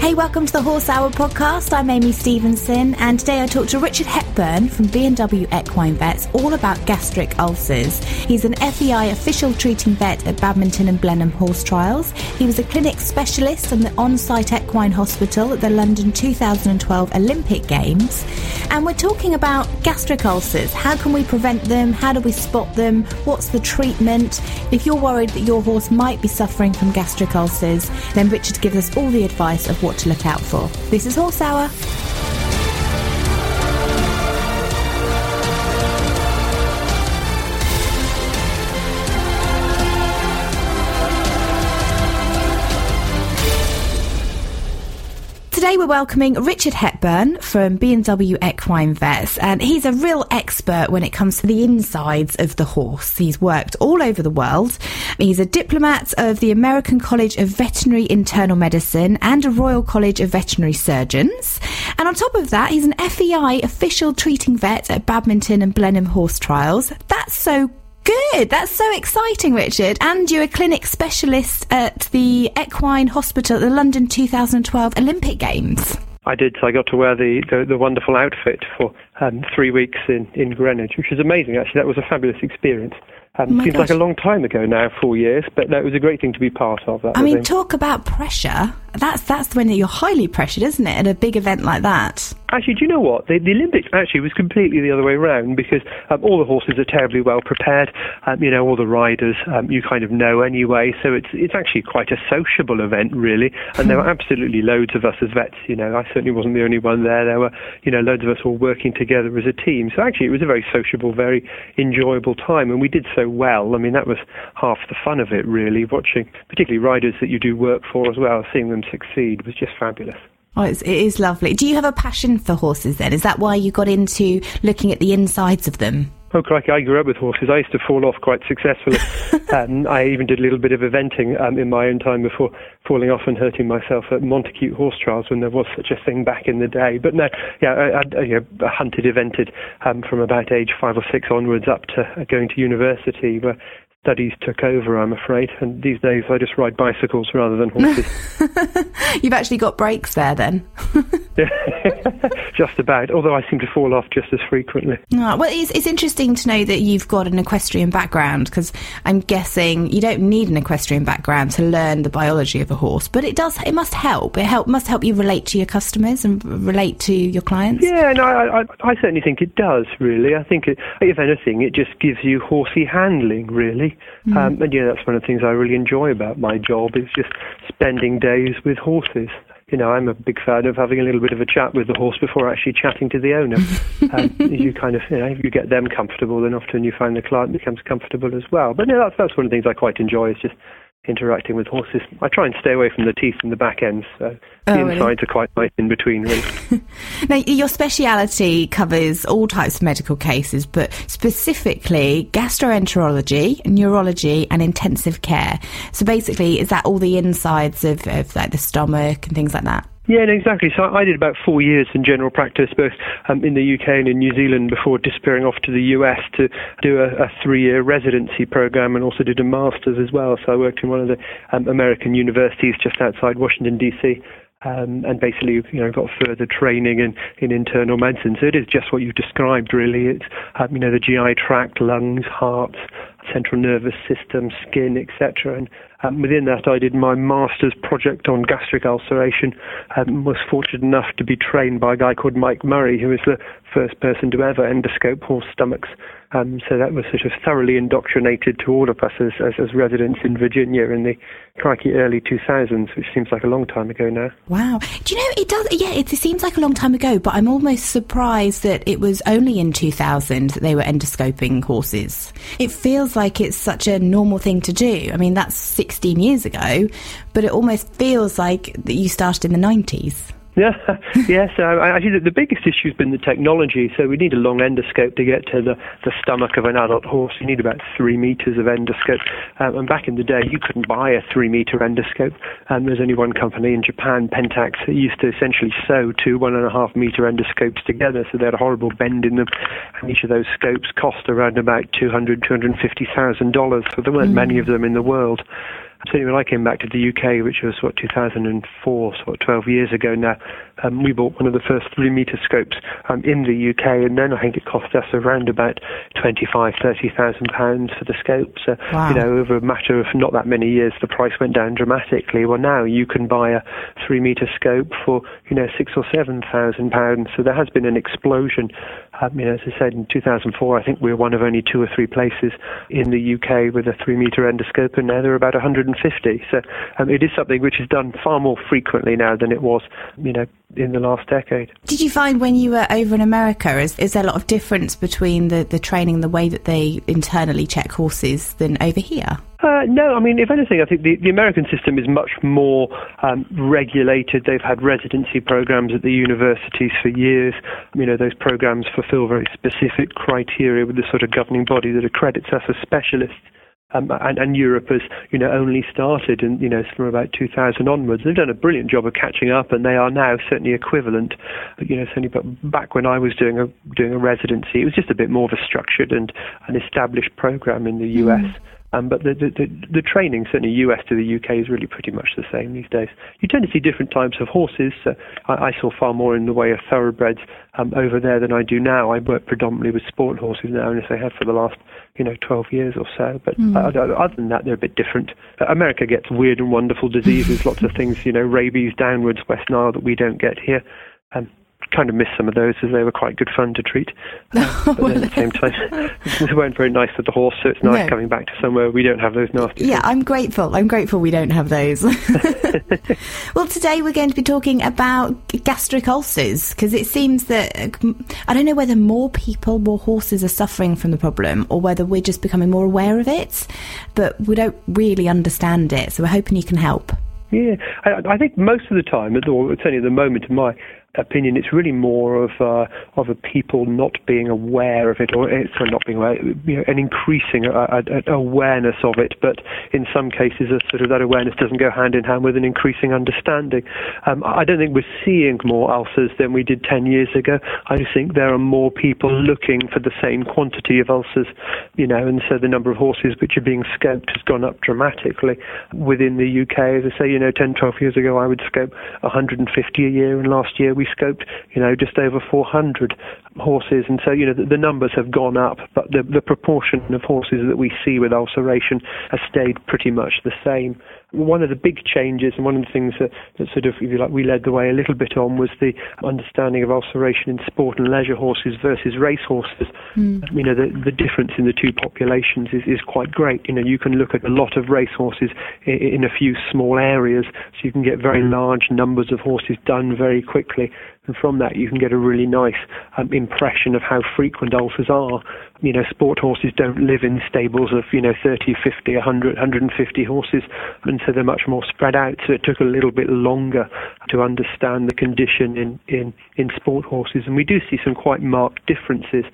Hey, welcome to the Horse Hour podcast. I'm Amy Stevenson, and today I talk to Richard Hepburn from B&W Equine Vets all about gastric ulcers. He's an FEI official treating vet at Badminton and Blenheim Horse Trials. He was a clinic specialist in the on-site equine hospital at the London 2012 Olympic Games. And we're talking about gastric ulcers. How can we prevent them? How do we spot them? What's the treatment? If you're worried that your horse might be suffering from gastric ulcers, then Richard gives us all the advice of what to look out for. This is Horse Hour. We're welcoming Richard Hepburn from B&W Equine Vets and he's a real expert when it comes to the insides of the horse. He's worked all over the world. He's a diplomat of the American College of Veterinary Internal Medicine and a Royal College of Veterinary Surgeons. And on top of that, he's an FEI official treating vet at Badminton and Blenheim Horse Trials. That's so Good. That's so exciting, Richard. And you're a clinic specialist at the Equine Hospital at the London 2012 Olympic Games. I did. So I got to wear the, the, the wonderful outfit for um, three weeks in, in Greenwich, which was amazing, actually. That was a fabulous experience. Um, Oh seems gosh. like a long time ago now, four years, but no, it was a great thing to be part of. That I mean, talk about pressure. That's that's when you're highly pressured, isn't it, at a big event like that? Actually, do you know what? The, the Olympics actually was completely the other way around because um, all the horses are terribly well prepared. Um, you know, all the riders um, you kind of know anyway, so it's it's actually quite a sociable event, really. And there were absolutely loads of us as vets. You know, I certainly wasn't the only one there. There were you know loads of us all working together as a team. So actually, it was a very sociable, very enjoyable time, and we did so well. I mean, that was half the fun of it, really. Watching, particularly riders that you do work for as well, seeing them succeed was just fabulous. Oh, it's, it is lovely. Do you have a passion for horses then? Is that why you got into looking at the insides of them? Oh, crikey, I grew up with horses. I used to fall off quite successfully. um, I even did a little bit of eventing um, in my own time before falling off and hurting myself at Montacute horse trials when there was such a thing back in the day. But no, yeah, I, I, you know, hunted, evented um, from about age five or six onwards up to going to university where studies took over, I'm afraid. And these days I just ride bicycles rather than horses. You've actually got brakes there then. just about, although I seem to fall off just as frequently. Ah, well, it's, it's interesting to know that you've got an equestrian background because I'm guessing you don't need an equestrian background to learn the biology of a horse, but it does. It must help. It help must help you relate to your customers and relate to your clients. Yeah, no, I, I, I certainly think it does. Really, I think it, if anything, it just gives you horsey handling. Really, um, and yeah, that's one of the things I really enjoy about my job is just spending days with horses. You know, I'm a big fan of having a little bit of a chat with the horse before actually chatting to the owner. um, you kind of, you know, if you get them comfortable, then often you find the client becomes comfortable as well. But no, that's that's one of the things I quite enjoy is just interacting with horses. I try and stay away from the teeth and the back ends, so the Oh, really? insides are quite nice in between. Really. Now, your speciality covers all types of medical cases, but specifically gastroenterology, neurology, and intensive care. So basically, is that all the insides of, of like the stomach and things like that? Yeah, no, exactly. So I did about four years in general practice, both um, in the UK and in New Zealand, before disappearing off to the US to do a, a three-year residency program, and also did a master's as well. So I worked in one of the um, American universities just outside Washington DC. Um, and basically, you know, got further training in, in internal medicine. So it is just what you described, really. It's, um, you know, the GI tract, lungs, heart, central nervous system, skin, etc. And um, within that, I did my master's project on gastric ulceration. Um, was fortunate enough to be trained by a guy called Mike Murray, who was the first person to ever endoscope horse stomachs. Um, so that was sort of thoroughly indoctrinated to all of us as, as, as, residents in Virginia in the crikey early 2000s, which seems like a long time ago now. Wow. Do you know, it does, yeah, it seems like a long time ago, but I'm almost surprised that it was only in 2000 that they were endoscoping horses. It feels it's such a normal thing to do. I mean, that's 16 years ago, but it almost feels like that you started in the 90s. Yeah, yes. Uh, actually, the, the biggest issue has been the technology. So we need a long endoscope to get to the, the stomach of an adult horse. You need about three meters of endoscope. Um, and back in the day, you couldn't buy a three meter endoscope. Um, there's only one company in Japan, Pentax, that used to essentially sew two one and a half meter endoscopes together. So they had a horrible bend in them. And each of those scopes cost around about two hundred, two hundred fifty thousand dollars. So there weren't mm. many of them in the world certainly when I came back to the UK, which was what 2004, so 12 years ago now, um, we bought one of the first three meter scopes um, in the UK, and then I think it cost us around about 25, 30,000 pounds for the scope. So wow. you know, over a matter of not that many years, the price went down dramatically. Well, now you can buy a three meter scope for you know six or seven thousand pounds. So there has been an explosion. You know, as I said, in 2004, I think we were one of only two or three places in the UK with a three meter endoscope, and now there are about 150. So um, it is something which is done far more frequently now than it was, you know, in the last decade. Did you find when you were over in America, is, is there a lot of difference between the, the training, the way that they internally check horses than over here? Uh, no, I mean, if anything, I think the, the American system is much more um, regulated. They've had residency programs at the universities for years. You know, those programs fulfill very specific criteria with the sort of governing body that accredits us as specialists. Um, and, and, Europe has, you know, only started, and you know, from about 2000 onwards. They've done a brilliant job of catching up, and they are now certainly equivalent. But you know, certainly, but back when I was doing a doing a residency, it was just a bit more of a structured and an established program in the US. Mm. Um, but the, the, the, the, training, certainly US to the UK, is really pretty much the same these days. You tend to see different types of horses. Uh, I, I, saw far more in the way of thoroughbreds um, over there than I do now. I work predominantly with sport horses now, and as I have for the last, you know, 12 years or so. But mm. uh, other than that, they're a bit different. Uh, America gets weird and wonderful diseases, lots of things, you know, rabies downwards, West Nile that we don't get here. Um, kind of miss some of those as they were quite good fun to treat. Uh, but at the same time, they weren't very nice for the horse, so it's nice no. coming back to somewhere we don't have those nasty. Yeah, things. I'm grateful. I'm grateful we don't have those. well, today we're going to be talking about gastric ulcers because it seems that I don't know whether more people, more horses are suffering from the problem or whether we're just becoming more aware of it, but we don't really understand it. So we're hoping you can help. Yeah, I, I think most of the time, or certainly at the moment in my opinion. It's really more of uh, of a people not being aware of it, or it's not being aware, you know, an increasing uh, awareness of it. But in some cases, a sort of that awareness doesn't go hand in hand with an increasing understanding. Um, I don't think we're seeing more ulcers than we did 10 years ago. I just think there are more people looking for the same quantity of ulcers, you know, and so the number of horses which are being scoped has gone up dramatically within the UK. As I say, you know, 10, 12 years ago, I would scope 150 a year, and last year we scoped, you know, just over 400 horses, and so you know the, the numbers have gone up, but the, the proportion of horses that we see with ulceration has stayed pretty much the same one of the big changes and one of the things that, that sort of, if you like, we led the way a little bit on was the understanding of ulceration in sport and leisure horses versus race horses. Mm. You know, the, the difference in the two populations is, is quite great. You know, you can look at a lot of race horses in, in a few small areas, so you can get very hmm. large numbers of horses done very quickly. And from that, you can get a really nice um, impression of how frequent ulcers are. You know, sport horses don't live in stables of, you know, 30, 50, 100, 150 horses. And so they're much more spread out. So it took a little bit longer to understand the condition in, in, in sport horses. And we do see some quite marked differences.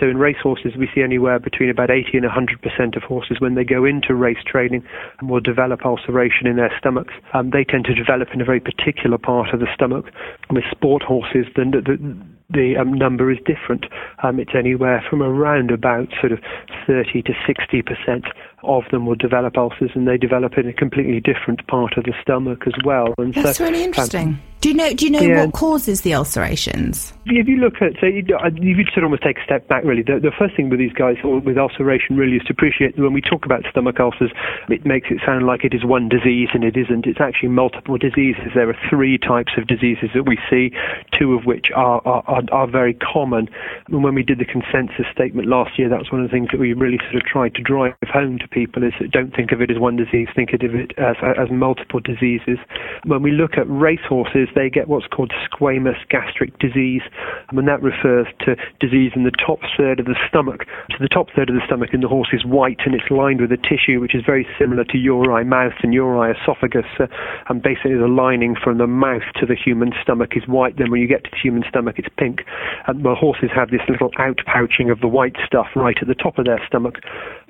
So in racehorses, we see anywhere between about 80 and 100% of horses when they go into race training will develop ulceration in their stomachs. Um, they tend to develop in a very particular part of the stomach. With sport horses, the, the, the um, number is different. Um, it's anywhere from around about sort of 30 to 60 percent of them will develop ulcers, and they develop in a completely different part of the stomach as well. And That's so, really um, interesting. Um, do you know? Do you know yeah. what causes the ulcerations? If you look at, so you, you sort of almost take a step back. Really, the, the first thing with these guys with ulceration really is to appreciate that when we talk about stomach ulcers, it makes it sound like it is one disease, and it isn't. It's actually multiple diseases. There are three types of diseases that we see, two of which are are, are, are very common. And when we did the consensus statement last year, that was one of the things that we really sort of tried to drive home to people: is don't think of it as one disease, think of it as as multiple diseases. When we look at racehorses they get what's called squamous gastric disease, and that refers to disease in the top third of the stomach. So the top third of the stomach in the horse is white and it's lined with a tissue which is very similar to uri mouth and uri esophagus. Uh, and basically the lining from the mouth to the human stomach is white. Then when you get to the human stomach, it's pink. And well, horses have this little outpouching of the white stuff right at the top of their stomach,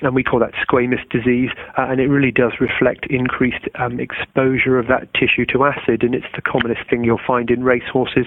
and we call that squamous disease. Uh, and it really does reflect increased um, exposure of that tissue to acid, and it's the commonest thing you'll find in racehorses.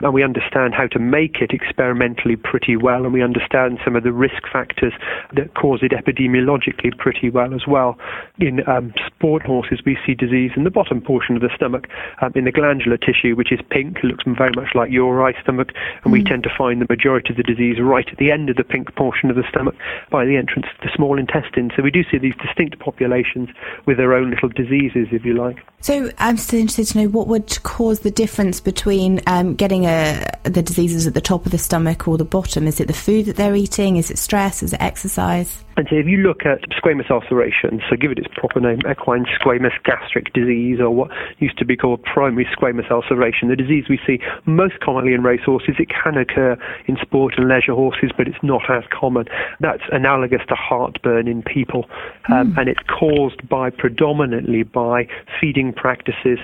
And we understand how to make it experimentally pretty well, and we understand some of the risk factors that cause it epidemiologically pretty well as well. In um, sport horses, we see disease in the bottom portion of the stomach, um, in the glandular tissue, which is pink, looks very much like your eye stomach, and mm. we tend to find the majority of the disease right at the end of the pink portion of the stomach by the entrance to the small intestine. So we do see these distinct populations with their own little diseases, if you like. So I'm still interested to know what would cause the difference between um, getting a, the diseases at the top of the stomach or the bottom? Is it the food that they're eating? Is it stress? Is it exercise? And so if you look at squamous ulceration, so give it its proper name, equine squamous gastric disease, or what used to be called primary squamous ulceration, the disease we see most commonly in racehorses, it can occur in sport and leisure horses, but it's not as common. That's analogous to heartburn in people, um, mm. and it's caused by predominantly by feeding practices,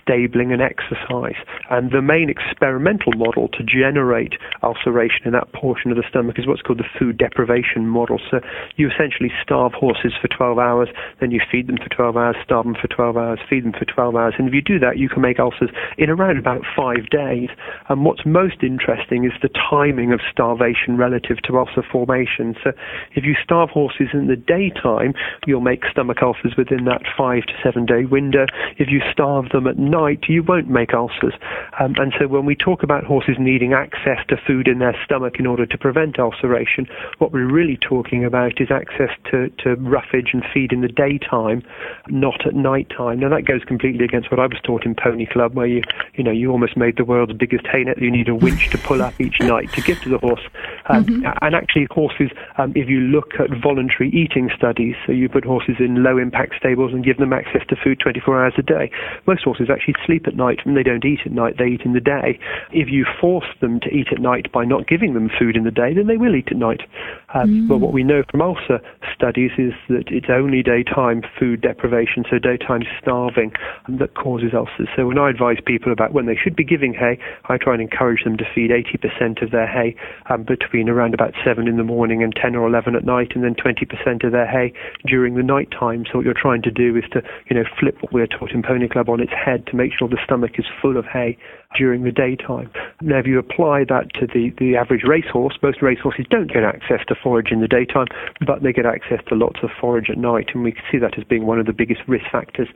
stabling, and exercise. And the main experimental model to generate ulceration in that portion of the stomach is what's called the food deprivation model. So you essentially starve horses for 12 hours, then you feed them for 12 hours, starve them for 12 hours, feed them for 12 hours. And if you do that, you can make ulcers in around about five days. And what's most interesting is the timing of starvation relative to ulcer formation. So if you starve horses in the daytime, you'll make stomach ulcers within that five to seven day window. If you starve them at night, you won't make ulcers. Um, and so when we talk about horses needing access to food in their stomach in order to prevent ulceration, what we're really talking about is access to, to roughage and feed in the daytime, not at night time. Now that goes completely against what I was taught in Pony Club, where you you know you almost made the world's biggest hay net. You need a winch to pull up each night to give to the horse. Um, mm-hmm. And actually, horses, um, if you look at voluntary eating studies, so you put horses in low impact stables and give them access to food 24 hours a day. Most horses actually sleep at night and they don't eat at night. They eat in the day. If you force them to eat at night by not giving them food in the day, then they will eat at night. Um, mm. But what we know from ulcer studies is that it's only daytime food deprivation, so daytime starving, that causes ulcers. So when I advise people about when they should be giving hay, I try and encourage them to feed 80% of their hay um, around about 7 in the morning and 10 or 11 at night, and then 20% of their hay during the night time. So what you're trying to do is to, you know, flip what we're taught in Pony Club on its head to make sure the stomach is full of hay during the daytime. Now, if you apply that to the, the average racehorse, most racehorses don't get access to forage in the daytime, but they get access to lots of forage at night, and we see that as being one of the biggest risk factors.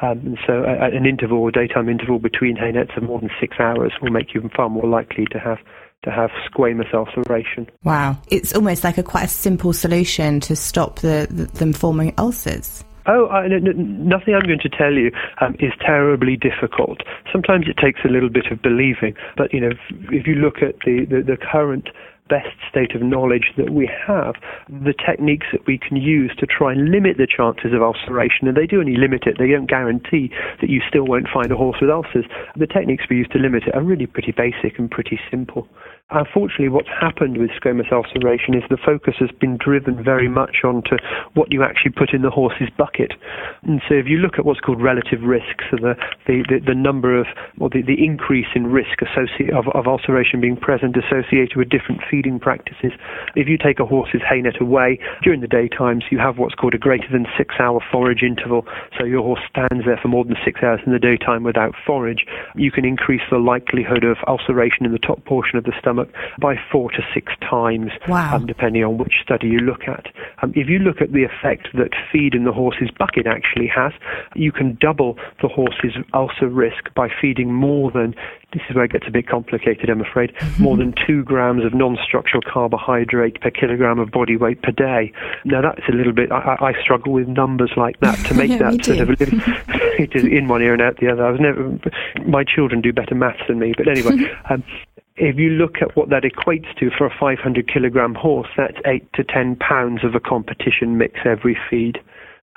Um, and so, uh, an interval, a daytime interval between hay nets of more than six hours will make you far more likely to have to have squamous ulceration. Wow, it's almost like a quite a simple solution to stop the, the them forming ulcers. Oh, I, nothing I'm going to tell you um, is terribly difficult. Sometimes it takes a little bit of believing, but you know, if, if you look at the, the, the current best state of knowledge that we have, the techniques that we can use to try and limit the chances of ulceration, and they do only limit it, they don't guarantee that you still won't find a horse with ulcers. The techniques we use to limit it are really pretty basic and pretty simple. Unfortunately, what's happened with squamous ulceration is the focus has been driven very much onto what you actually put in the horse's bucket. And so if you look at what's called relative risk, so the, the, the, the number of, or the, the increase in risk associated of, of ulceration being present associated with different feeding practices, if you take a horse's hay net away during the daytimes, you have what's called a greater than six hour forage interval. So your horse stands there for more than six hours in the daytime without forage. You can increase the likelihood of ulceration in the top portion of the stomach stomach by four to six times, wow. um, depending on which study you look at. Um, if you look at the effect that feed in the horse's bucket actually has, you can double the horse's ulcer risk by feeding more than this is where it gets a bit complicated, I'm afraid. More than two grams of non-structural carbohydrate per kilogram of body weight per day. Now that's a little bit. I, I struggle with numbers like that to make yeah, that sort of it is in one ear and out the other. I was never. My children do better maths than me, but anyway. um, if you look at what that equates to for a 500 kilogram horse, that's 8 to 10 pounds of a competition mix every feed.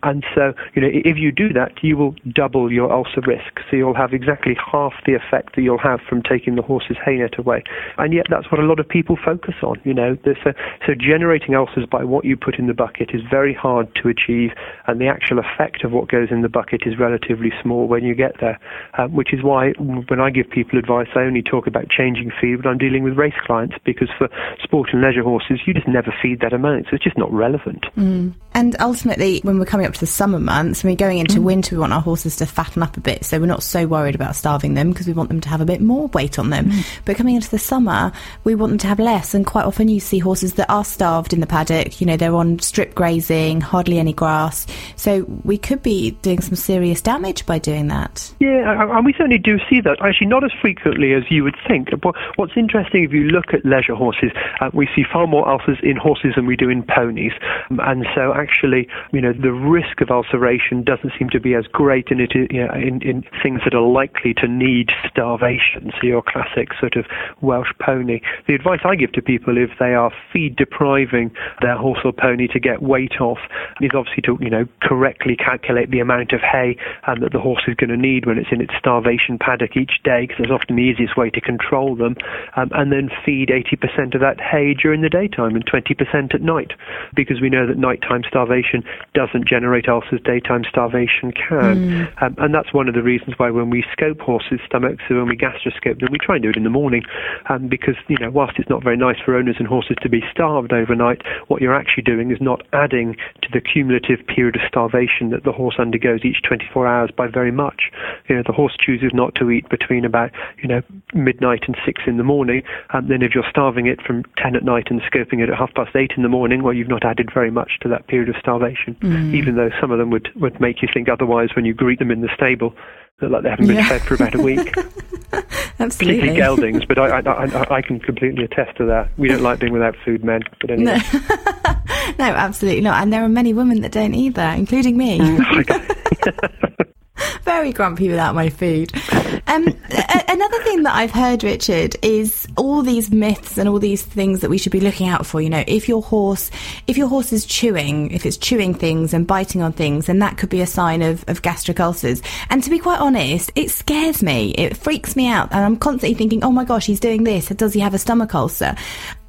And so, you know, if you do that, you will double your ulcer risk. So you'll have exactly half the effect that you'll have from taking the horse's hay net away. And yet that's what a lot of people focus on, you know. So, so generating ulcers by what you put in the bucket is very hard to achieve, and the actual effect of what goes in the bucket is relatively small when you get there, um, which is why when I give people advice, I only talk about changing feed when I'm dealing with race clients, because for sport and leisure horses, you just never feed that amount. So it's just not relevant. Mm. And ultimately, when we're coming up to the summer months, we're going into mm. winter, we want our horses to fatten up a bit. So we're not so worried about starving them because we want them to have a bit more weight on them. Mm. But coming into the summer, we want them to have less. And quite often you see horses that are starved in the paddock. You know, they're on strip grazing, hardly any grass. So we could be doing some serious damage by doing that. Yeah, and we certainly do see that. Actually, not as frequently as you would think. But what's interesting, if you look at leisure horses, uh, we see far more ulcers in horses than we do in ponies. And so actually, you know, the risk of ulceration doesn't seem to be as great in it you know, in, in things that are likely to need starvation. So your classic sort of Welsh pony. The advice I give to people if they are feed depriving their horse or pony to get weight off is obviously to you know correctly calculate the amount of hay um, that the horse is going to need when it's in its starvation paddock each day, because that's often the easiest way to control them, um, and then feed 80% of that hay during the daytime and 20% at night, because we know that nighttime starvation doesn't generate ulcers, daytime starvation can. Mm. Um, and that's one of the reasons why when we scope horses' stomachs, so when we gastroscope them, we try and do it in the morning, um, because, you know, whilst it's not very nice for owners and horses to be starved overnight, what you're actually doing is not adding to the cumulative period of starvation that the horse undergoes each 24 hours by very much. You know, the horse chooses not to eat between about, you know, midnight and 6 in the morning, and then if you're starving it from 10 at night and scoping it at half past 8 in the morning, well, you've not added very much to that period of starvation, mm. even though some of them would, would make you think otherwise when you greet them in the stable. Like they haven't been yeah. fed for about a week. Absolutely. Particularly geldings, but I, I, I, I, can completely attest to that. We don't like being without food, men. But anyway. No. no, absolutely not. And there are many women that don't either, including me. Very grumpy without my food. Um, a- another thing that I've heard, Richard, is all these myths and all these things that we should be looking out for. You know, if your horse, if your horse is chewing, if it's chewing things and biting on things, then that could be a sign of, of gastric ulcers. And to be quite honest, it scares me. It freaks me out, and I'm constantly thinking, oh my gosh, he's doing this. Does he have a stomach ulcer?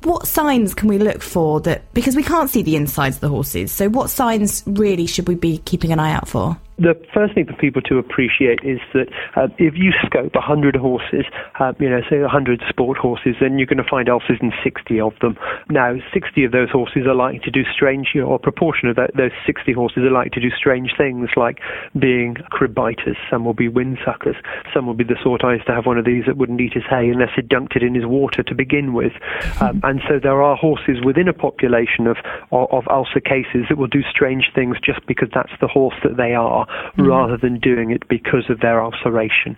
what signs can we look for that because we can't see the insides of the horses so what signs really should we be keeping an eye out for the first thing for people to appreciate is that uh, if you scope 100 horses, uh, you know, say 100 sport horses, then you're going to find ulcers in 60 of them. Now, 60 of those horses are likely to do strange, you know, or a proportion of that, those 60 horses are likely to do strange things like being crib biters. Some will be windsuckers. Some will be the sort I used to have one of these that wouldn't eat his hay unless he dunked it in his water to begin with. Um, and so there are horses within a population of, of, of ulcer cases that will do strange things just because that's the horse that they are mm. rather than doing it because of their ulceration.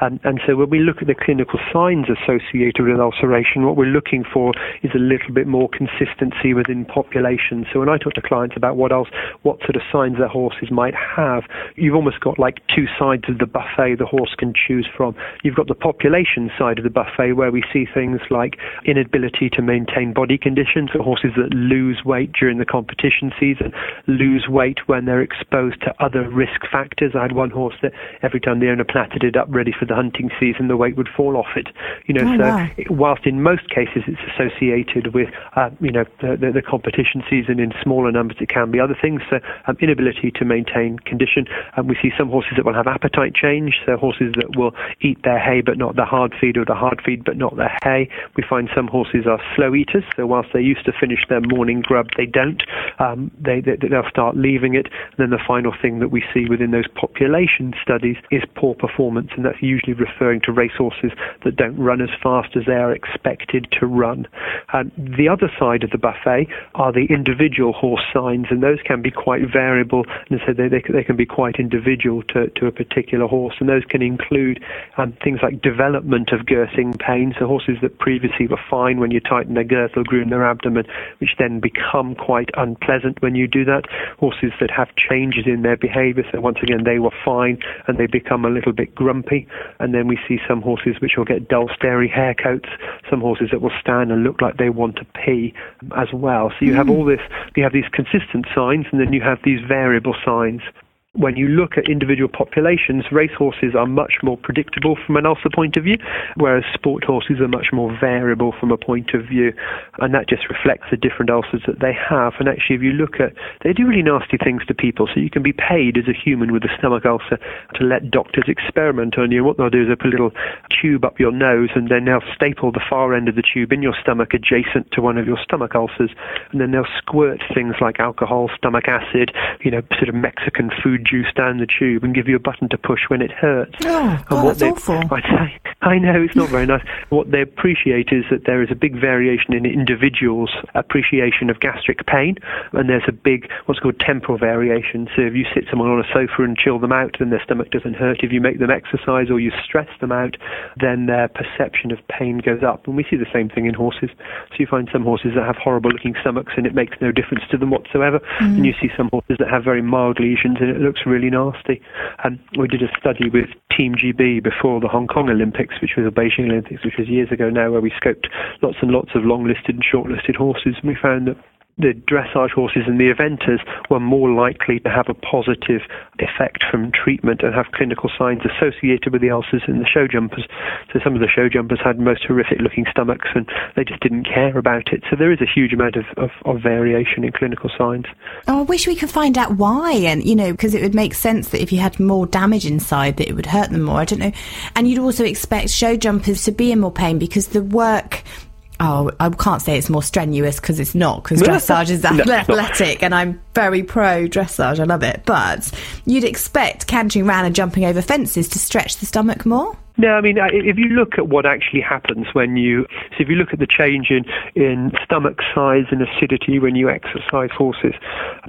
And, and so when we look at the clinical signs associated with ulceration, what we're looking for is a little bit more consistency within populations. So when I talk to clients about what else, what sort of signs their horses might have, you've almost got like two sides of the buffet the horse can choose from. You've got the population side of the buffet where we see things like inability to maintain body condition, so horses that lose weight during the competition season, lose weight when they're exposed to other risk risk factors. I had one horse that every time the owner platted it up ready for the hunting season, the weight would fall off it. You know, oh, so wow. whilst in most cases it's associated with, uh, you know, the, the, the, competition season in smaller numbers, it can be other things. So um, inability to maintain condition. Um, we see some horses that will have appetite change, so horses that will eat their hay but not the hard feed or the hard feed but not their hay. We find some horses are slow eaters, so whilst they used to finish their morning grub, they don't. Um, they, they, they'll start leaving it. And then the final thing that we see within those population studies is poor performance, and that's usually referring to racehorses that don't run as fast as they are expected to run. The other side of the buffet are the individual horse signs, and those can be quite variable, and so they, they, they can be quite individual to, to a particular horse, and those can include um, things like development of girthing pain, so horses that previously were fine when you tighten their girth or groom their abdomen, which then become quite unpleasant when you do that. Horses that have changes in their behavior, so once again, they were fine and they become a little bit grumpy. And then we see some horses which will get dull, starey haircoats, some horses that will stand and look like they want to pee as well. So you mm. have all this, you have these consistent signs and then you have these variable signs when you look at individual populations, racehorses are much more predictable from an ulcer point of view, whereas sport horses are much more variable from a point of view. And that just reflects the different ulcers that they have. And actually, if you look at, they do really nasty things to people. So you can be paid as a human with a stomach ulcer to let doctors experiment on you. And what they'll do is they put a little tube up your nose and then they'll staple the far end of the tube in your stomach adjacent to one of your stomach ulcers. And then they'll squirt things like alcohol, stomach acid, you know, sort of Mexican food juice down the tube and give you a button to push when it hurts. Oh, God, that's they, awful. I I know it's not very nice. What they appreciate is that there is a big variation in individuals' appreciation of gastric pain, and there's a big what's called temporal variation. So if you sit someone on a sofa and chill them out, then their stomach doesn't hurt. If you make them exercise or you stress them out, then their perception of pain goes up. And we see the same thing in horses. So you find some horses that have horrible-looking stomachs and it makes no difference to them whatsoever, mm. and you see some horses that have very mild lesions and it looks really nasty. And we did a study with Team GB before the Hong Kong Olympics, which was the Beijing Olympics, which was years ago now, where we scoped lots and lots of long-listed and short-listed horses, and we found that the dressage horses and the eventers were more likely to have a positive effect from treatment and have clinical signs associated with the ulcers in the show jumpers. So some of the show jumpers had most horrific looking stomachs and they just didn't care about it. So there is a huge amount of, of, of variation in clinical signs. Oh, I wish we could find out why and, you know, because it would make sense that if you had more damage inside that it would hurt them more. I don't know. And you'd also expect show jumpers to be in more pain because the work oh, I can't say it's more strenuous because it's not, because dressage is athletic and I'm very pro dressage. I love it. But you'd expect cantering around and jumping over fences to stretch the stomach more? No, I mean, if you look at what actually happens when you, so if you look at the change in, in stomach size and acidity when you exercise horses,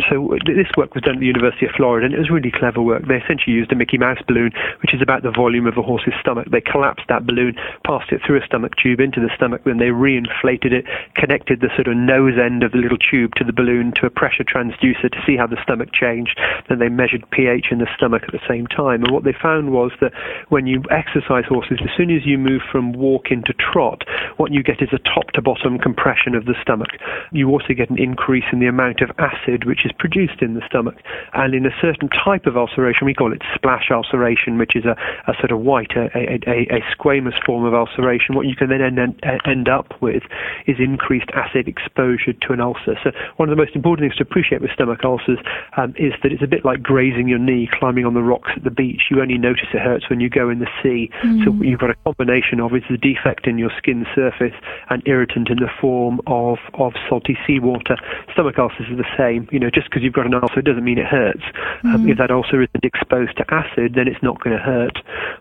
so this work was done at the University of Florida, and it was really clever work. They essentially used a Mickey Mouse balloon, which is about the volume of a horse's stomach. They collapsed that balloon, passed it through a stomach tube into the stomach, then they reinflated it, connected the sort of nose end of the little tube to the balloon to a pressure transducer to see how the stomach changed. Then they measured pH in the stomach at the same time, and what they found was that when you exercise exercise horses, as soon as you move from walk into trot, what you get is a top to bottom compression of the stomach. You also get an increase in the amount of acid which is produced in the stomach. And in a certain type of ulceration, we call it splash ulceration, which is a, a sort of white, a, a, a, squamous form of ulceration. What you can then end, end up with is increased acid exposure to an ulcer. So one of the most important things to appreciate with stomach ulcers um, is that it's a bit like grazing your knee, climbing on the rocks at the beach. You only notice it hurts when you go in the sea. Mm. So what you've got a combination of is the defect in your skin surface and irritant in the form of, of salty seawater. Stomach ulcers are the same. You know, just because you've got an ulcer doesn't mean it hurts. Mm. Um, if that ulcer isn't exposed to acid, then it's not going to hurt.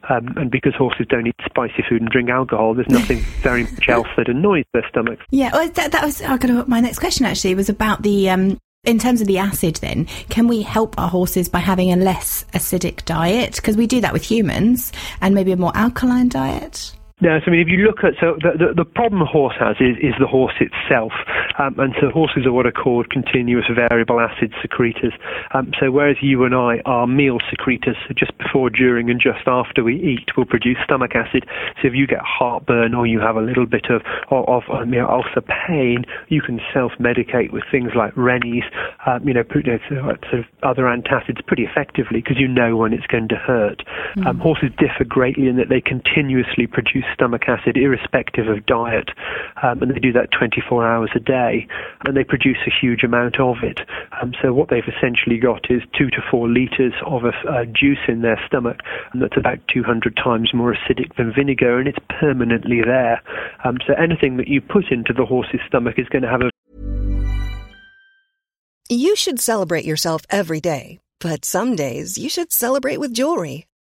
Um, and because horses don't eat spicy food and drink alcohol, there's nothing very much else that annoys their stomach. Yeah, well, that, that was I got to, my next question actually was about the um, in terms of the acid, then, can we help our horses by having a less acidic diet? Because we do that with humans, and maybe a more alkaline diet? Yes, I mean, if you look at so the the, the problem a horse has is, is the horse itself, um, and so horses are what are called continuous variable acid secretors. Um, so whereas you and I are meal secretors, so just before, during, and just after we eat, we'll produce stomach acid. So if you get heartburn or you have a little bit of of, of um, you know, ulcer pain, you can self-medicate with things like Rennies, um, you know, you know, sort of other antacids pretty effectively because you know when it's going to hurt. Mm. horses differ greatly in that they continuously produce stomach acid irrespective of diet, um, and they do that 24 hours a day, and they produce a huge amount of it. Um, so what they've essentially got is two to four litres of a, a juice in their stomach, and that's about 200 times more acidic than vinegar, and it's permanently there. Um, so anything that you put into the horse's stomach is going to have a you should celebrate yourself every day, But some days you should celebrate with jewelry.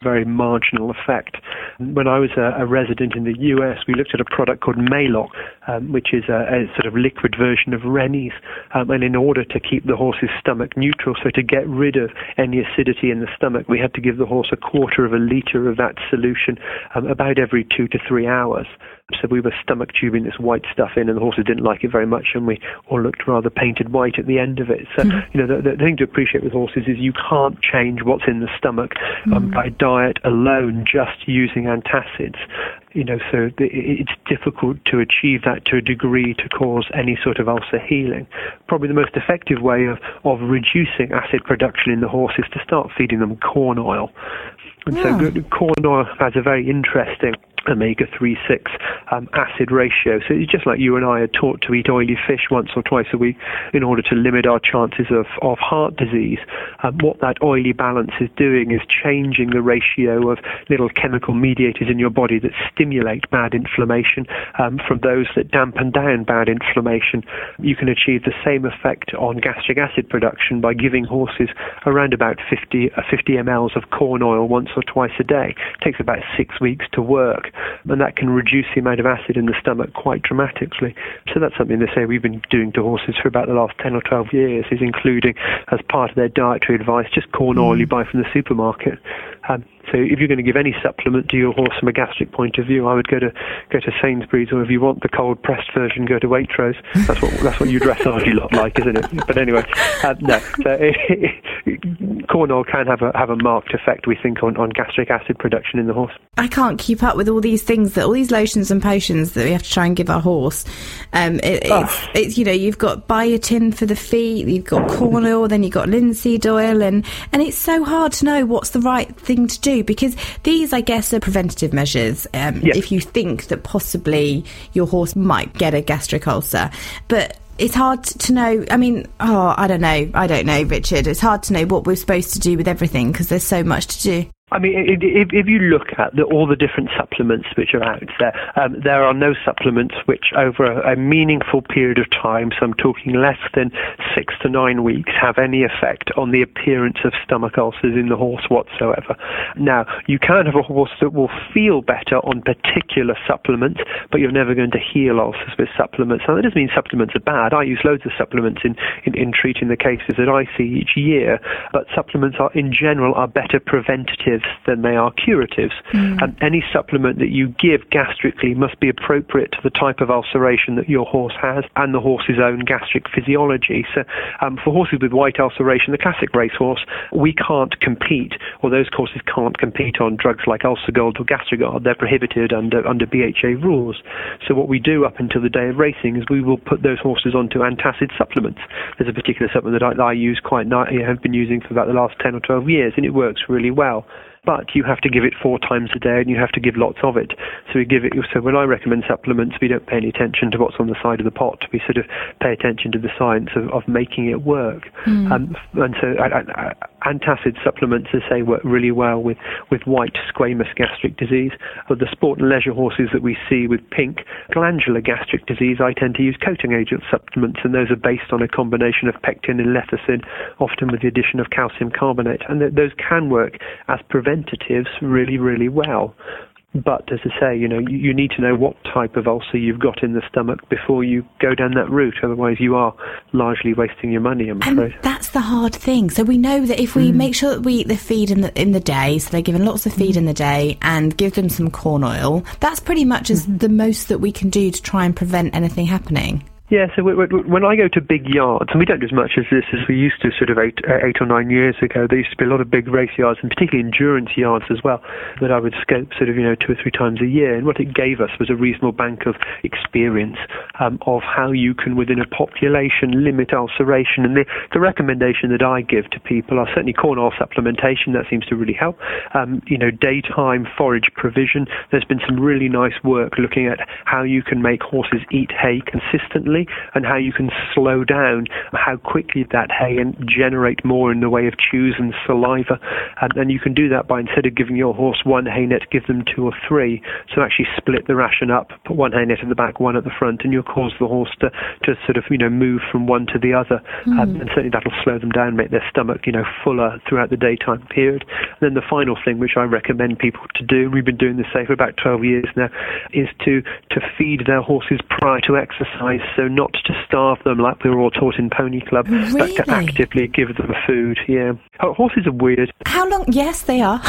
Very marginal effect. When I was a, a resident in the US, we looked at a product called Maalox, um, which is a, a sort of liquid version of Rennies. Um, and in order to keep the horse's stomach neutral, so to get rid of any acidity in the stomach, we had to give the horse a quarter of a litre of that solution um, about every two to three hours. So we were stomach tubing this white stuff in, and the horses didn't like it very much, and we all looked rather painted white at the end of it. So, you know, the, the thing to appreciate with horses is you can't change what's in the stomach um, by diet alone, just using antacids. You know, so the, it's difficult to achieve that to a degree to cause any sort of ulcer healing. Probably the most effective way of, of reducing acid production in the horse is to start feeding them corn oil. And so corn oil has a very interesting omega-3 6 um, acid ratio. So it's just like you and I are taught to eat oily fish once or twice a week in order to limit our chances of, of heart disease. Um, what that oily balance is doing is changing the ratio of little chemical mediators in your body that stimulate bad inflammation um, from those that dampen down bad inflammation. You can achieve the same effect on gastric acid production by giving horses around about 50, uh, 50 mLs of corn oil once or twice a day. It takes about six weeks to work, and that can reduce the amount of acid in the stomach quite dramatically. So that's something they say we've been doing to horses for about the last 10 or 12 years, is including as part of their dietary advice just corn oil you buy from the supermarket. Um, so if you're going to give any supplement to your horse from a gastric point of view, I would go to go to Sainsbury's, or if you want the cold pressed version, go to Waitrose. That's what that's what you dressage lot like, isn't it? But anyway, uh, no. So corn oil can have a have a marked effect, we think, on, on gastric acid production in the horse. I can't keep up with all these things that all these lotions and potions that we have to try and give our horse. Um, it, it's, Oh. it's you know you've got biotin for the feet, you've got corn oil, then you've got linseed oil, and and it's so hard to know what's the right thing to do because these, I guess, are preventative measures. Um, Yeah. If you think that possibly your horse might get a gastric ulcer, but it's hard to know. I mean, oh, I don't know. I don't know, Richard. It's hard to know what we're supposed to do with everything because there's so much to do. I mean, if, if you look at the, all the different supplements which are out there, um, there are no supplements which, over a, a meaningful period of time, so I'm talking less than six to nine weeks, have any effect on the appearance of stomach ulcers in the horse whatsoever. Now, you can have a horse that will feel better on particular supplements, but you're never going to heal ulcers with supplements. Now, that doesn't mean supplements are bad. I use loads of supplements in, in, in treating the cases that I see each year, but supplements are, in general, are better preventatives than they are curatives. And any supplement that you give gastrically must be appropriate to the type of ulceration that your horse has and the horse's own gastric physiology. So, um, for horses with white ulceration, the classic racehorse, we can't compete, or those horses can't compete on drugs like UlcerGard or Gastrogard. They're prohibited under under BHA rules. So, what we do up until the day of racing is we will put those horses onto antacid supplements. There's a particular supplement that I, that I use quite, have been using for about the last 10 or 12 years, and it works really well but you have to give it four times a day and you have to give lots of it. So we give it. So when I recommend supplements, we don't pay any attention to what's on the side of the pot. We sort of pay attention to the science of, of making it work. Um, and so I, I, antacid supplements, as say, work really well with, with white squamous gastric disease. For the sport and leisure horses that we see with pink glandular gastric disease, I tend to use coating agent supplements, and those are based on a combination of pectin and lecithin, often with the addition of calcium carbonate. And th- those can work as preventatives really, really well. But as I say, you know, you, you, need to know what type of ulcer you've got in the stomach before you go down that route. Otherwise, you are largely wasting your money. I'm and afraid. that's the hard thing. So we know that if we mm. make sure that we eat the feed in the in the day, so they're given lots of feed mm. in the day, and give them some corn oil, that's pretty much mm-hmm. the most that we can do to try and prevent anything happening. Yeah, so when I go to big yards, and we don't do as much as this as we used to sort of eight, uh, eight or nine years ago, there used to be a lot of big race yards, and particularly endurance yards as well, that I would scope sort of, you know, two or three times a year. And what it gave us was a reasonable bank of experience um, of how you can, within a population, limit ulceration. And the, the recommendation that I give to people are certainly corn oil supplementation, that seems to really help. Um, you know, daytime forage provision. There's been some really nice work looking at how you can make horses eat hay consistently and how you can slow down how quickly that hay and generate more in the way of chews and saliva. And, and you can do that by instead of giving your horse one hay net, give them two or three. So actually split the ration up, put one hay net at the back, one at the front, and you'll cause the horse to, to sort of, you know, move from one to the other. Mm. Um, and certainly that'll slow them down, make their stomach, you know, fuller throughout the daytime period. And then the final thing which I recommend people to do, and we've been doing this say for about 12 years now, is to, to feed their horses prior to exercise. So not to starve them like we were all taught in Pony Club, really? but to actively give them food. Yeah, horses are weird. How long? Yes, they are.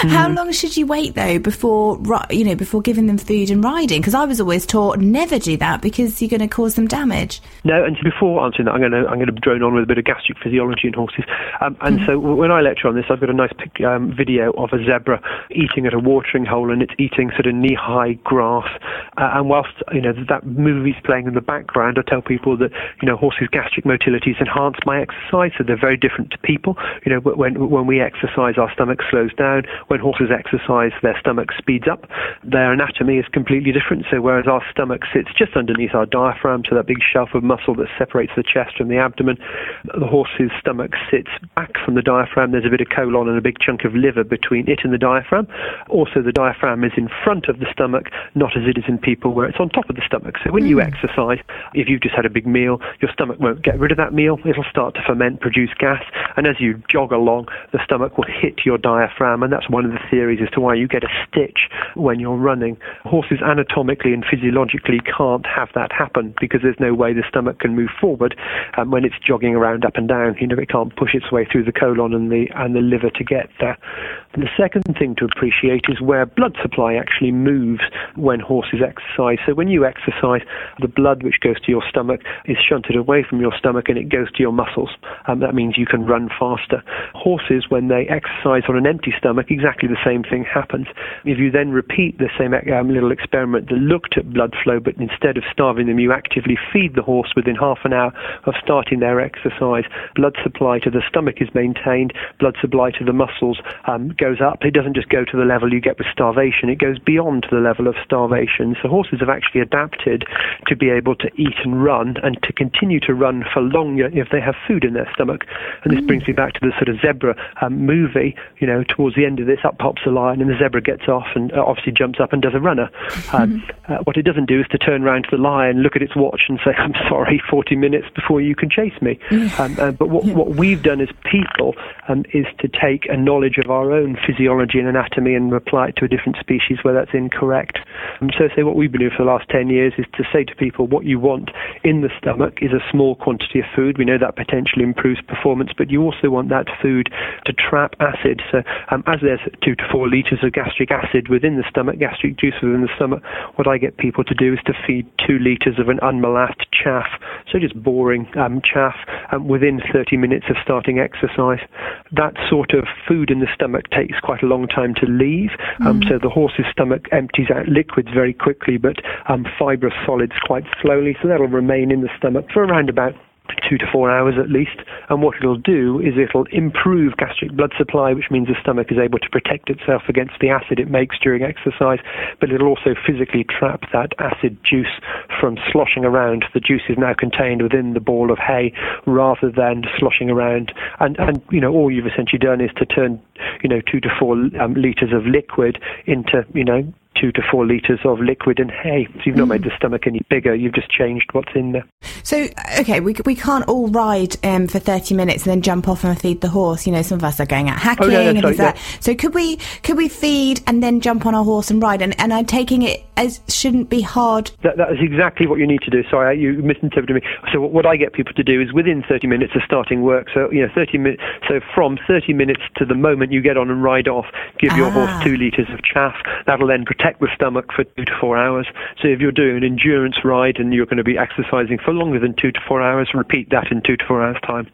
How mm. long should you wait though before you know before giving them food and riding? Because I was always taught never do that because you're going to cause them damage. No, and before answering that, I'm going to I'm going to drone on with a bit of gastric physiology in horses. Um, and mm. so when I lecture on this, I've got a nice um, video of a zebra eating at a watering hole, and it's eating sort of knee-high grass. Uh, and whilst you know that movie's playing in the background, I tell people that you know horses' gastric motility is enhanced by exercise, so they're very different to people. You know, when when we exercise, our stomach slows down. When horses exercise, their stomach speeds up. Their anatomy is completely different. So whereas our stomach sits just underneath our diaphragm, so that big shelf of muscle that separates the chest from the abdomen, the horse's stomach sits back from the diaphragm. There's a bit of colon and a big chunk of liver between it and the diaphragm. Also, the diaphragm is in front of the stomach, not as it is in people where it's on top of the stomach. So when mm. you exercise, if you've just had a big meal, your stomach won't get rid of that meal. It'll start to ferment, produce gas, and as you jog along, the stomach will hit your diaphragm, and that's one of the theories as to why you get a stitch when you're running. Horses anatomically and physiologically can't have that happen because there's no way the stomach can move forward um, when it's jogging around up and down. You know, it can't push its way through the colon and the and the liver to get there. The second thing to appreciate is where blood supply actually moves when horses exercise. So when you exercise, the blood which goes to your stomach is shunted away from your stomach and it goes to your muscles. Um, that means you can run faster. Horses, when they exercise on an empty stomach, exactly the same thing happens. If you then repeat the same um, little experiment that looked at blood flow, but instead of starving them, you actively feed the horse within half an hour of starting their exercise, blood supply to the stomach is maintained, blood supply to the muscles um, goes up. It doesn't just go to the level you get with starvation, it goes beyond the level of starvation. So horses have actually adapted to be able to eat and run and to continue to run for longer if they have food in their stomach. And this mm. brings me back to the sort of zebra um, movie. You know, towards the end of this, up pops a lion, and the zebra gets off and uh, obviously jumps up and does a runner. Um, uh, what it doesn't do is to turn around to the lion, look at its watch, and say, "I'm sorry, 40 minutes before you can chase me." Um, uh, but what, what we've done as people um, is to take a knowledge of our own physiology and anatomy and apply it to a different species where that's incorrect. Um, so, say what we've been doing for the last 10 years is to say to people, what you want in the stomach is a small quantity of food. We know that potentially improves performance, but you also want that food to trap acid. So, um, as there's two to four liters of gastric acid within the stomach, gastric juice within the stomach, what I get people to do is to feed two liters of an unmolassed chaff, so just boring um, chaff, um, within 30 minutes of starting exercise. That sort of food in the stomach takes quite a long time to leave, um, mm. so the horse's stomach empties out liquids very quickly, but um, fibrous solids quite slowly, so that'll remain in the stomach for around about two to four hours at least. And what it'll do is it'll improve gastric blood supply, which means the stomach is able to protect itself against the acid it makes during exercise, but it'll also physically trap that acid juice from sloshing around. The juice is now contained within the ball of hay rather than sloshing around. And, and you know, all you've essentially done is to turn, you know, two to four um, litres of liquid into, you know, two to four litres of liquid and hay. So you've not mm. made the stomach any bigger, you've just changed what's in there. So, okay, we, we can't all ride um, for 30 minutes and then jump off and feed the horse. You know, some of us are going out hacking oh, no, and things like that. So could we could we feed and then jump on a horse and ride? And, and I'm taking it as shouldn't be hard. That, that is exactly what you need to do. Sorry, you misinterpreted me. So what I get people to do is within 30 minutes of starting work, so, you know, 30 minutes, so from 30 minutes to the moment you get on and ride off, give ah. your horse two litres of chaff. That'll then protect the stomach for two to four hours. So if you're doing an endurance ride and you're going to be exercising for longer than two to four hours, repeat that in two to four hours' time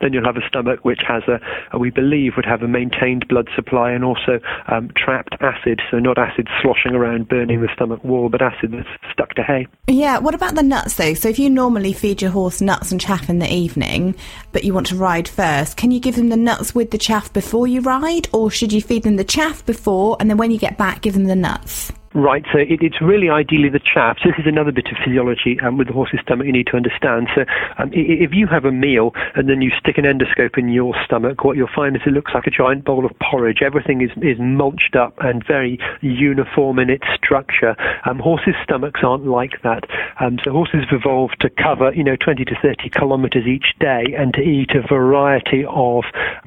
then you'll have a stomach which has a, we believe would have a maintained blood supply and also um, trapped acid, so not acid sloshing around burning the stomach wall, but acid that's stuck to hay. Yeah, what about the nuts though? So if you normally feed your horse nuts and chaff in the evening, but you want to ride first, can you give them the nuts with the chaff before you ride, or should you feed them the chaff before and then when you get back give them the nuts? Right, so it, it's really ideally the chaff. So this is another bit of physiology um, with the horse's stomach you need to understand. So um, if you have a meal and then you stick an endoscope in your stomach, what you'll find is it looks like a giant bowl of porridge. Everything is, is mulched up and very uniform in its structure. Um, horses' stomachs aren't like that. Um, so horses have evolved to cover, you know, 20 to 30 kilometers each day and to eat a variety of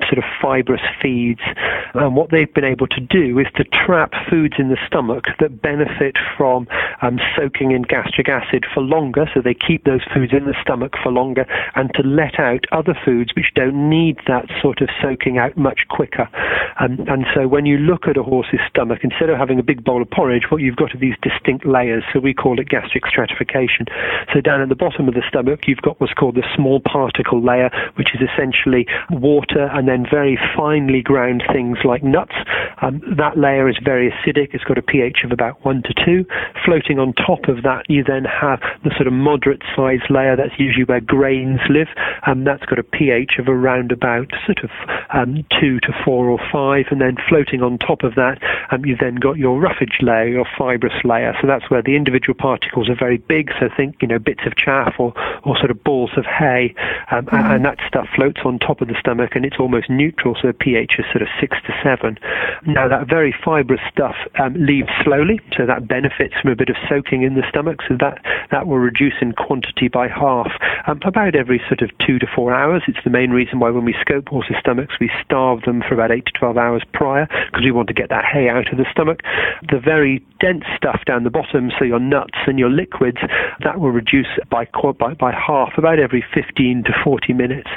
sort of fibrous feeds. And what they've been able to do is to trap foods in the stomach that benefit from um, soaking in gastric acid for longer, so they keep those foods in the stomach for longer, and to let out other foods which don't need that sort of soaking out much quicker. Um, and so when you look at a horse's stomach, instead of having a big bowl of porridge, what you've got are these distinct layers, so we call it gastric stratification. So down at the bottom of the stomach, you've got what's called the small particle layer, which is essentially water and then very finely ground things like nuts. Um, that layer is very acidic. It's got a pH of about 1 to 2. Floating on top of that, you then have the sort of moderate sized layer, that's usually where grains live, and that's got a pH of around about sort of um, 2 to 4 or 5. And then floating on top of that, um, you've then got your roughage layer, your fibrous layer. So that's where the individual particles are very big. So think, you know, bits of chaff or, or sort of balls of hay. Um, mm-hmm. and, and that stuff floats on top of the stomach and it's almost neutral. So the pH is sort of 6 to 7. Now, that very fibrous stuff um, leaves slowly so that benefits from a bit of soaking in the stomach. So that that will reduce in quantity by half um, about every sort of two to four hours. It's the main reason why when we scope horses' stomachs, we starve them for about eight to twelve hours prior because we want to get that hay out of the stomach. The very dense stuff down the bottom, so your nuts and your liquids, that will reduce by by, by half about every 15 to 40 minutes.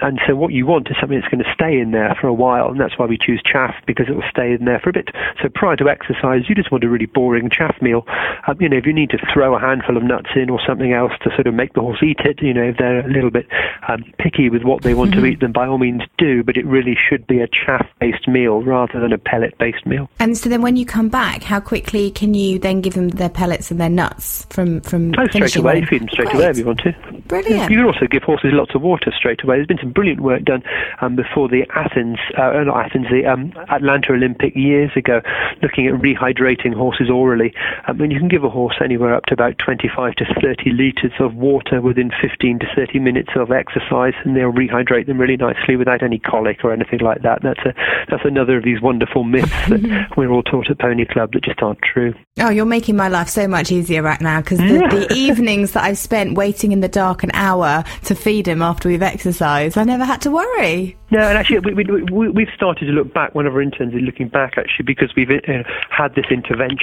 And so what you want is something that's going to stay in there for a while, and that's why we choose chaff because it will stay in there for a bit. So prior to exercise, you just want a really boring chaff meal. Um, you know, if you need to throw a handful of nuts in or something else to sort of make the horse eat it, you know, if they're a little bit um, picky with what they want mm-hmm. to eat, then by all means do. But it really should be a chaff-based meal rather than a pellet-based meal. And so then, when you come back, how quickly can you then give them their pellets and their nuts from from? Oh, straight away. Feed them straight Great. away if you want to. Brilliant. You can also give horses lots of water straight away. There's been some brilliant work done um, before the Athens, uh, not Athens, the um, Atlanta Olympic years ago, looking at rehydrating horses orally. Um, and you can give a horse anywhere up to about 25 to 30 litres of water within 15 to 30 minutes of exercise, and they'll rehydrate them really nicely without any colic or anything like that. That's a that's another of these wonderful myths that we're all taught at Pony Club that just aren't true. Oh, you're making my life so much easier right now because the, the evenings that I've spent waiting in the dark an hour to feed him after we've exercised, I never had to worry. No, and actually, we, we, we've started to look back. One of our interns is looking back actually because we've uh, had this intervention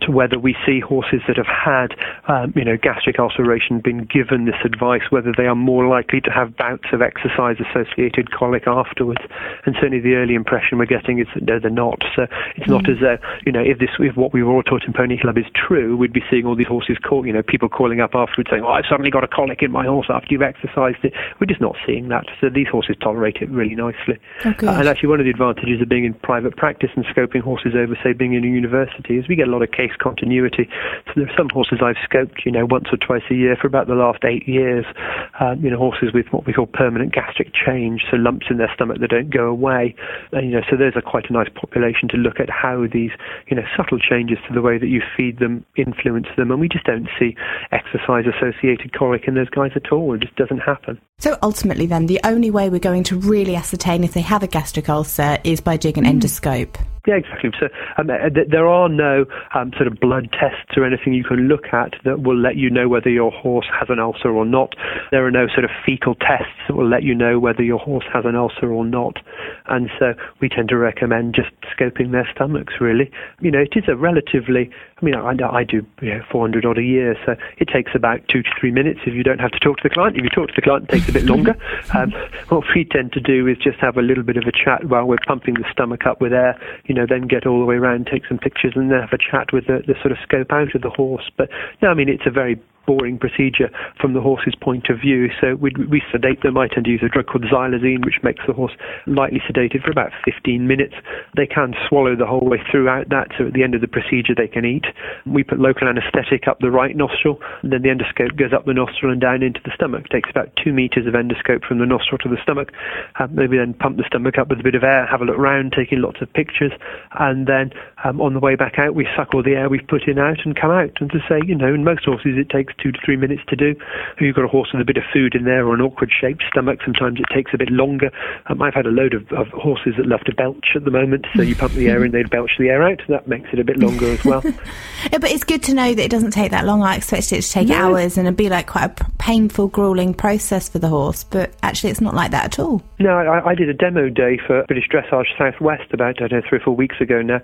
to whether we see horses that have had, um, you know, gastric ulceration been given this advice, whether they are more likely to have bouts of exercise-associated colic afterwards. And certainly, the early impression we're getting is that no, they're not. So it's mm. not as though, you know, if this, if what we were all taught in Pony Club is true, we'd be seeing all these horses call, you know, people calling up afterwards saying, "Oh, I've suddenly got a colic in my horse after you've exercised it." We're just not seeing that. So these horses tolerate it really nicely. Oh, uh, and actually, one of the advantages of being in private practice and scoping horses over, say, being in a university is we get a lot of case continuity. So there are some horses I've scoped, you know, once or twice a year for about the last eight years. Um, you know, horses with what we call permanent gastric change, so lumps in their stomach that don't go away. And, you know, so there's a quite a nice population to look at how these, you know, subtle changes to the way that you feed them influence them. And we just don't see exercise associated colic in those guys at all. It just doesn't happen. So ultimately, then, the only way we're going to really ascertain if they have a gastric ulcer is by doing an mm. endoscope. Yeah, exactly. So um, uh, there are no um, sort of blood tests or anything you can look at that will let you know whether your horse has an ulcer or not. There are no sort of fecal tests that will let you know whether your horse has an ulcer or not. And so we tend to recommend just scoping their stomachs, really. You know, it is a relatively, I mean, I, I do you know, 400 odd a year, so it takes about two to three minutes if you don't have to talk to the client. If you talk to the client, it takes a bit longer. Um, what we tend to do is just have a little bit of a chat while we're pumping the stomach up with air you know, then get all the way around, take some pictures, and then have a chat with the, the sort of scope out of the horse. But no, I mean, it's a very boring procedure from the horse's point of view. So we, we sedate them. I tend to use a drug called xylazine, which makes the horse lightly sedated for about 15 minutes. They can swallow the whole way throughout that, so at the end of the procedure they can eat. We put local anaesthetic up the right nostril, and then the endoscope goes up the nostril and down into the stomach. It takes about two meters of endoscope from the nostril to the stomach. Um, maybe then pump the stomach up with a bit of air, have a look round, taking lots of pictures, and then um, on the way back out, we suck all the air we've put in out and come out. And to say, you know, in most horses it takes two to three minutes to do. If you've got a horse with a bit of food in there or an awkward shaped stomach, sometimes it takes a bit longer. Um, I've had a load of, of, horses that love to belch at the moment, so you pump the air in, they belch the air out. That makes it a bit longer as well. yeah, but it's good to know that it doesn't take that long. I expected it to take hours and it'd be like quite a painful, grueling process for the horse, but actually it's not like that at all. No, I, I did a demo day for British Dressage Southwest about, I don't know, three or four weeks ago now,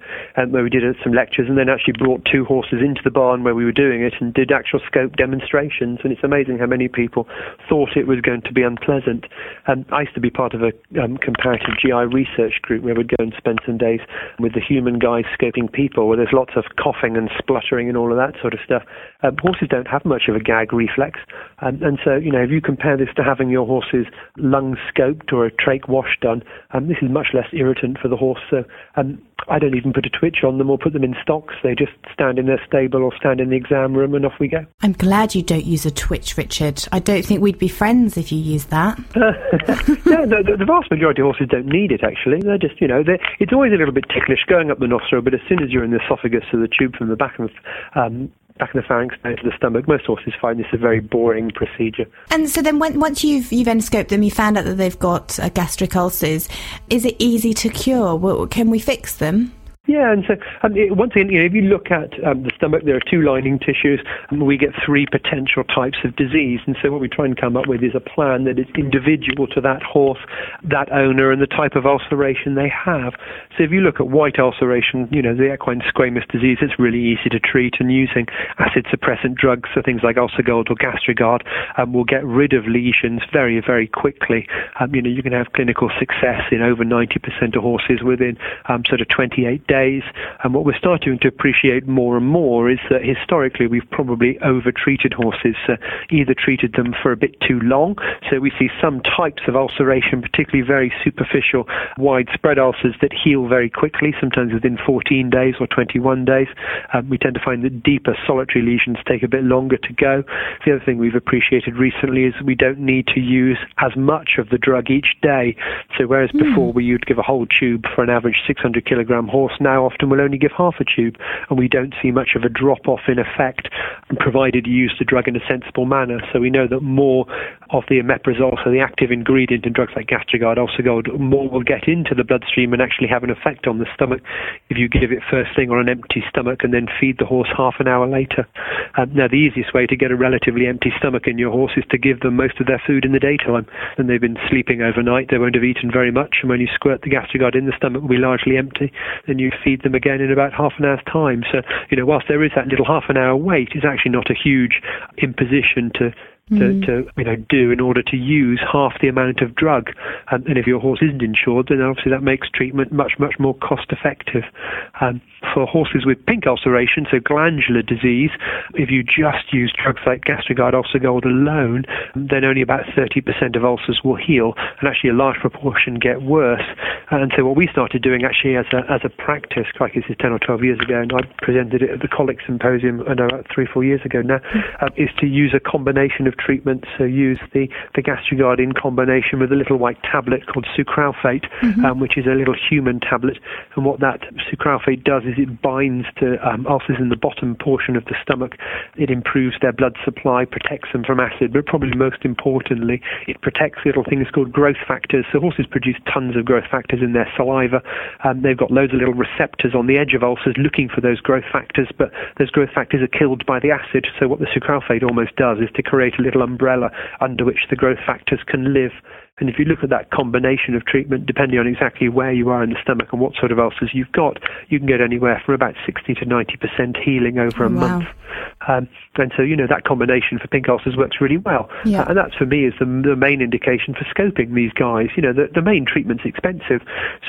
um, where we did some lectures and then actually brought two horses into the barn where we were doing it and did actual scope demonstrations and it's amazing how many people thought it was going to be unpleasant. Um, I used to be part of a um, comparative GI research group where we'd go and spend some days with the human guys scoping people, where there's lots of coughing and spluttering and all of that sort of stuff. Um, horses don't have much of a gag reflex, um, and so you know if you compare this to having your horse's lungs scoped or a trach wash done, um, this is much less irritant for the horse. So um, I don't even put a twitch on them or put them in stocks. They just stand in their stable or stand in the exam room and off we go. I'm glad you don't use a twitch, Richard. I don't think we'd be friends if you used that. no, the, the, vast majority of horses don't need it, actually. They're just, you know, it's always a little bit ticklish going up the nostril, but as soon as you're in the esophagus or the tube from the back of um, back in the pharynx down to the stomach. Most horses find this a very boring procedure. And so then, when, once you've you've endoscoped them, you found out that they've got uh, gastric ulcers. Is it easy to cure? Can we fix them? Yeah, and so um, once again, you know, if you look at um, the stomach, there are two lining tissues, and we get three potential types of disease. And so what we try and come up with is a plan that is individual to that horse, that owner, and the type of ulceration they have. So if you look at white ulceration, you know, the equine squamous disease, it's really easy to treat, and using acid suppressant drugs, so things like Ulcergard or GastroGard, um, will get rid of lesions very, very quickly. Um, you know, you can have clinical success in over 90% of horses within um, sort of 28 days days. And what we're starting to appreciate more and more is that historically we've probably over-treated horses, uh, either treated them for a bit too long. So we see some types of ulceration, particularly very superficial, widespread ulcers that heal very quickly, sometimes within 14 days or 21 days. Um, we tend to find that deeper solitary lesions take a bit longer to go. The other thing we've appreciated recently is we don't need to use as much of the drug each day. So whereas mm. before we would give a whole tube for an average 600 kilogram horse, now often will only give half a tube, and we don't see much of a drop off in effect, provided you use the drug in a sensible manner. So we know that more of the omeprazole, so the active ingredient in drugs like GastroGard, Ulcergard, more will get into the bloodstream and actually have an effect on the stomach if you give it first thing on an empty stomach and then feed the horse half an hour later. Um, now, the easiest way to get a relatively empty stomach in your horse is to give them most of their food in the daytime. And they've been sleeping overnight, they won't have eaten very much, and when you squirt the GastroGard in the stomach, will be largely empty. Then you feed them again in about half an hour's time. So, you know, whilst there is that little half an hour wait, it's actually not a huge imposition to mm. to, you know do in order to use half the amount of drug. Um, and if your horse isn't insured, then obviously that makes treatment much much more cost effective. Um, for horses with pink ulceration, so glandular disease, if you just use drugs like Gastrogard UlcerGard alone, then only about 30% of ulcers will heal, and actually a large proportion get worse. And so what we started doing actually as a, as a practice, like this is 10 or 12 years ago, and I presented it at the Colic Symposium I know, about three, four years ago now, uh, is to use a combination of treatments. So use the, the Gastrogard in combination with a little white tablet called sucralfate, mm-hmm. um, which is a little human tablet. And what that sucralfate does is it binds to um, ulcers in the bottom portion of the stomach. It improves their blood supply, protects them from acid, but probably most importantly, it protects little things called growth factors. So horses produce tons of growth factors in their saliva. Um, they've got loads of little receptors on the edge of ulcers looking for those growth factors, but those growth factors are killed by the acid. So what the sucralfate almost does is to create a little umbrella under which the growth factors can live. And if you look at that combination of treatment, depending on exactly where you are in the stomach and what sort of ulcers you've got, you can get anywhere from about 60 to 90% healing over a wow. month. Um, and so, you know, that combination for pink ulcers works really well. Yeah. Uh, and that, for me, is the, the, main indication for scoping these guys. You know, the, the main treatment's expensive.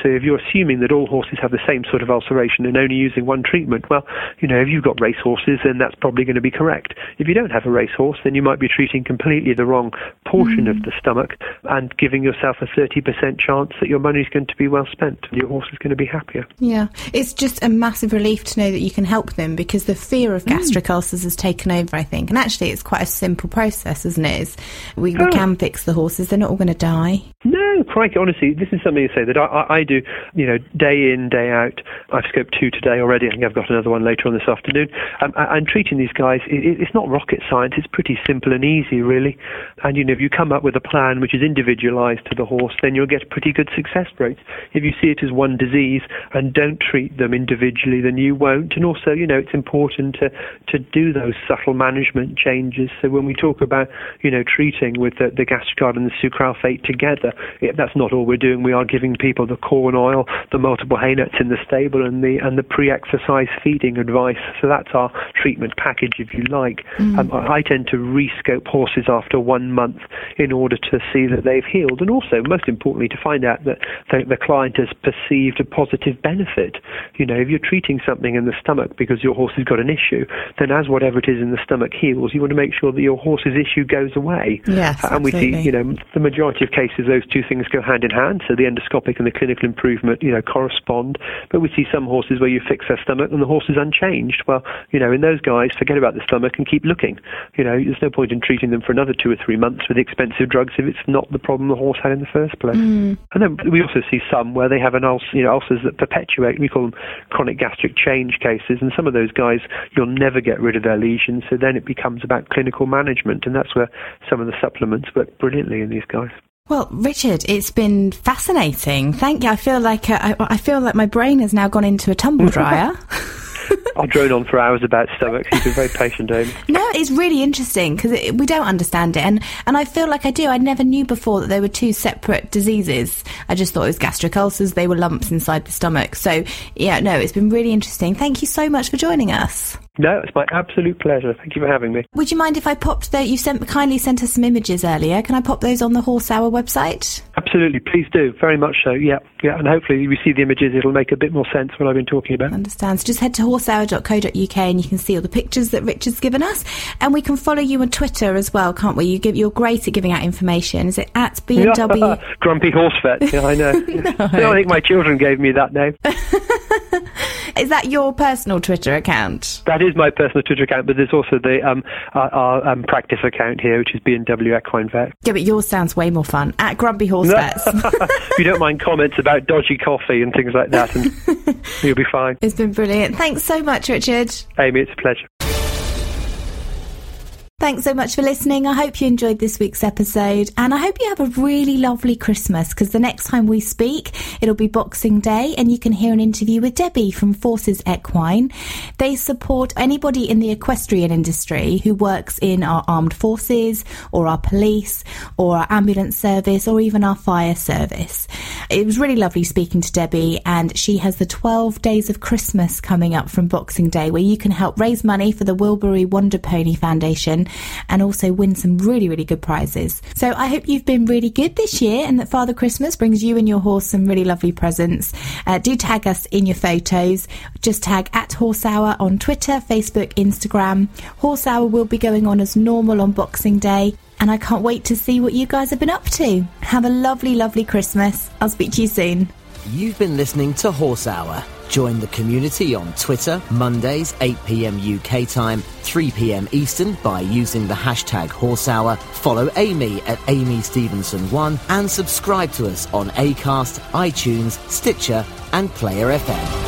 So if you're assuming that all horses have the same sort of ulceration and only using one treatment, well, you know, if you've got race horses, then that's probably going to be correct. If you don't have a race horse, then you might be treating completely the wrong portion mm. of the stomach and giving yourself a 30% chance that your money's going to be well spent and your horse is going to be happier. Yeah. It's just a massive relief to know that you can help them because the fear of gastric mm. ulcers has taken over, I think. And actually, it's quite a simple process, isn't it? It's, we, we oh. can fix the horses, they're not all going to die. No, crikey, honestly, this is something to say that I, I, I, do, you know, day in, day out. I've scoped two today already. I think I've got another one later on this afternoon. Um, I, am treating these guys, it, it's not rocket science, it's pretty simple and easy, really. And, you know, if you come up with a plan which is individualized to the horse, then you'll get pretty good success rates. If you see it as one disease and don't treat them individually, then you won't. And also, you know, it's important to, to do those subtle management changes. So when we talk about, you know, treating with the, the Gastrogard and the sucralfate together, it, that's not all we're doing. We are giving people the corn oil, the multiple hay nuts in the stable, and the and the pre-exercise feeding advice. So that's our treatment package, if you like. Mm. Um, I, I tend to rescope horses after one month in order to see that they've healed, and also, most importantly, to find out that the, the client has perceived a positive benefit. You know, if you're treating something in the stomach because your horse has got an issue, then as whatever it is in the stomach heals, you want to make sure that your horse's issue goes away. Yes, and we see, you know, the majority of cases those two things go hand in hand. So the endoscopic and the clinical improvement, you know, correspond. But we see some horses where you fix their stomach and the horse is unchanged. Well, you know, in those guys, forget about the stomach and keep looking. You know, there's no point in treating them for another two or three months with expensive drugs if it's not the problem the horse had in the first place. Mm. And then we also see some where they have an ulcer, you know, ulcers that perpetuate. We call them chronic gastric change cases, and some of those guys you'll never get rid of their lesions. So then it becomes about clinical management, and that's where some of the supplements work brilliantly in these guys. Well, Richard, it's been fascinating. Thank you. I feel like uh, I, I, feel like my brain has now gone into a tumble dryer. I'll drone on for hours about stomachs. You've been very patient, Amy. No, it's really interesting because we don't understand it, and and I feel like I do. I never knew before that there were two separate diseases. I just thought it was gastric ulcers; they were lumps inside the stomach. So yeah, no, it's been really interesting. Thank you so much for joining us. No, it's my absolute pleasure. Thank you for having me. Would you mind if I popped the? You sent kindly sent us some images earlier. Can I pop those on the Horse Hour website? Absolutely, please do. Very much so. Yeah, yeah, and hopefully you see the images. It'll make a bit more sense what I've been talking about. Understands. Just head to horsehour.co.uk and you can see all the pictures that Richard's given us, and we can follow you on Twitter as well, can't we? You give you're great at giving out information. Is it at BMW? Grumpy Horse Vet. Yeah, I know. no. I think my children gave me that name. Is that your personal Twitter account? That is my personal Twitter account, but there's also the um, our, our um, practice account here, which is B&W Equine Vet. Yeah, but yours sounds way more fun. At Grumpy Horse Vets. if you don't mind comments about dodgy coffee and things like that, and you'll be fine. It's been brilliant. Thanks so much, Richard. Amy, it's a pleasure. Thanks so much for listening. I hope you enjoyed this week's episode and I hope you have a really lovely Christmas because the next time we speak, it'll be Boxing Day and you can hear an interview with Debbie from Forces Equine. They support anybody in the equestrian industry who works in our armed forces or our police or our ambulance service or even our fire service. It was really lovely speaking to Debbie and she has the 12 days of Christmas coming up from Boxing Day where you can help raise money for the Wilberry Wonder Pony Foundation and also win some really, really good prizes. So I hope you've been really good this year and that Father Christmas brings you and your horse some really lovely presents. Uh, do tag us in your photos. Just tag at Horse Hour on Twitter, Facebook, Instagram. Horse Hour will be going on as normal on Boxing Day and I can't wait to see what you guys have been up to. Have a lovely, lovely Christmas. I'll speak to you soon. You've been listening to Horse Hour. Join the community on Twitter, Mondays, 8 pm UK time, 3 pm Eastern by using the hashtag Horse Hour. Follow Amy at Amy Stevenson1 and subscribe to us on Acast, iTunes, Stitcher, and Player FM.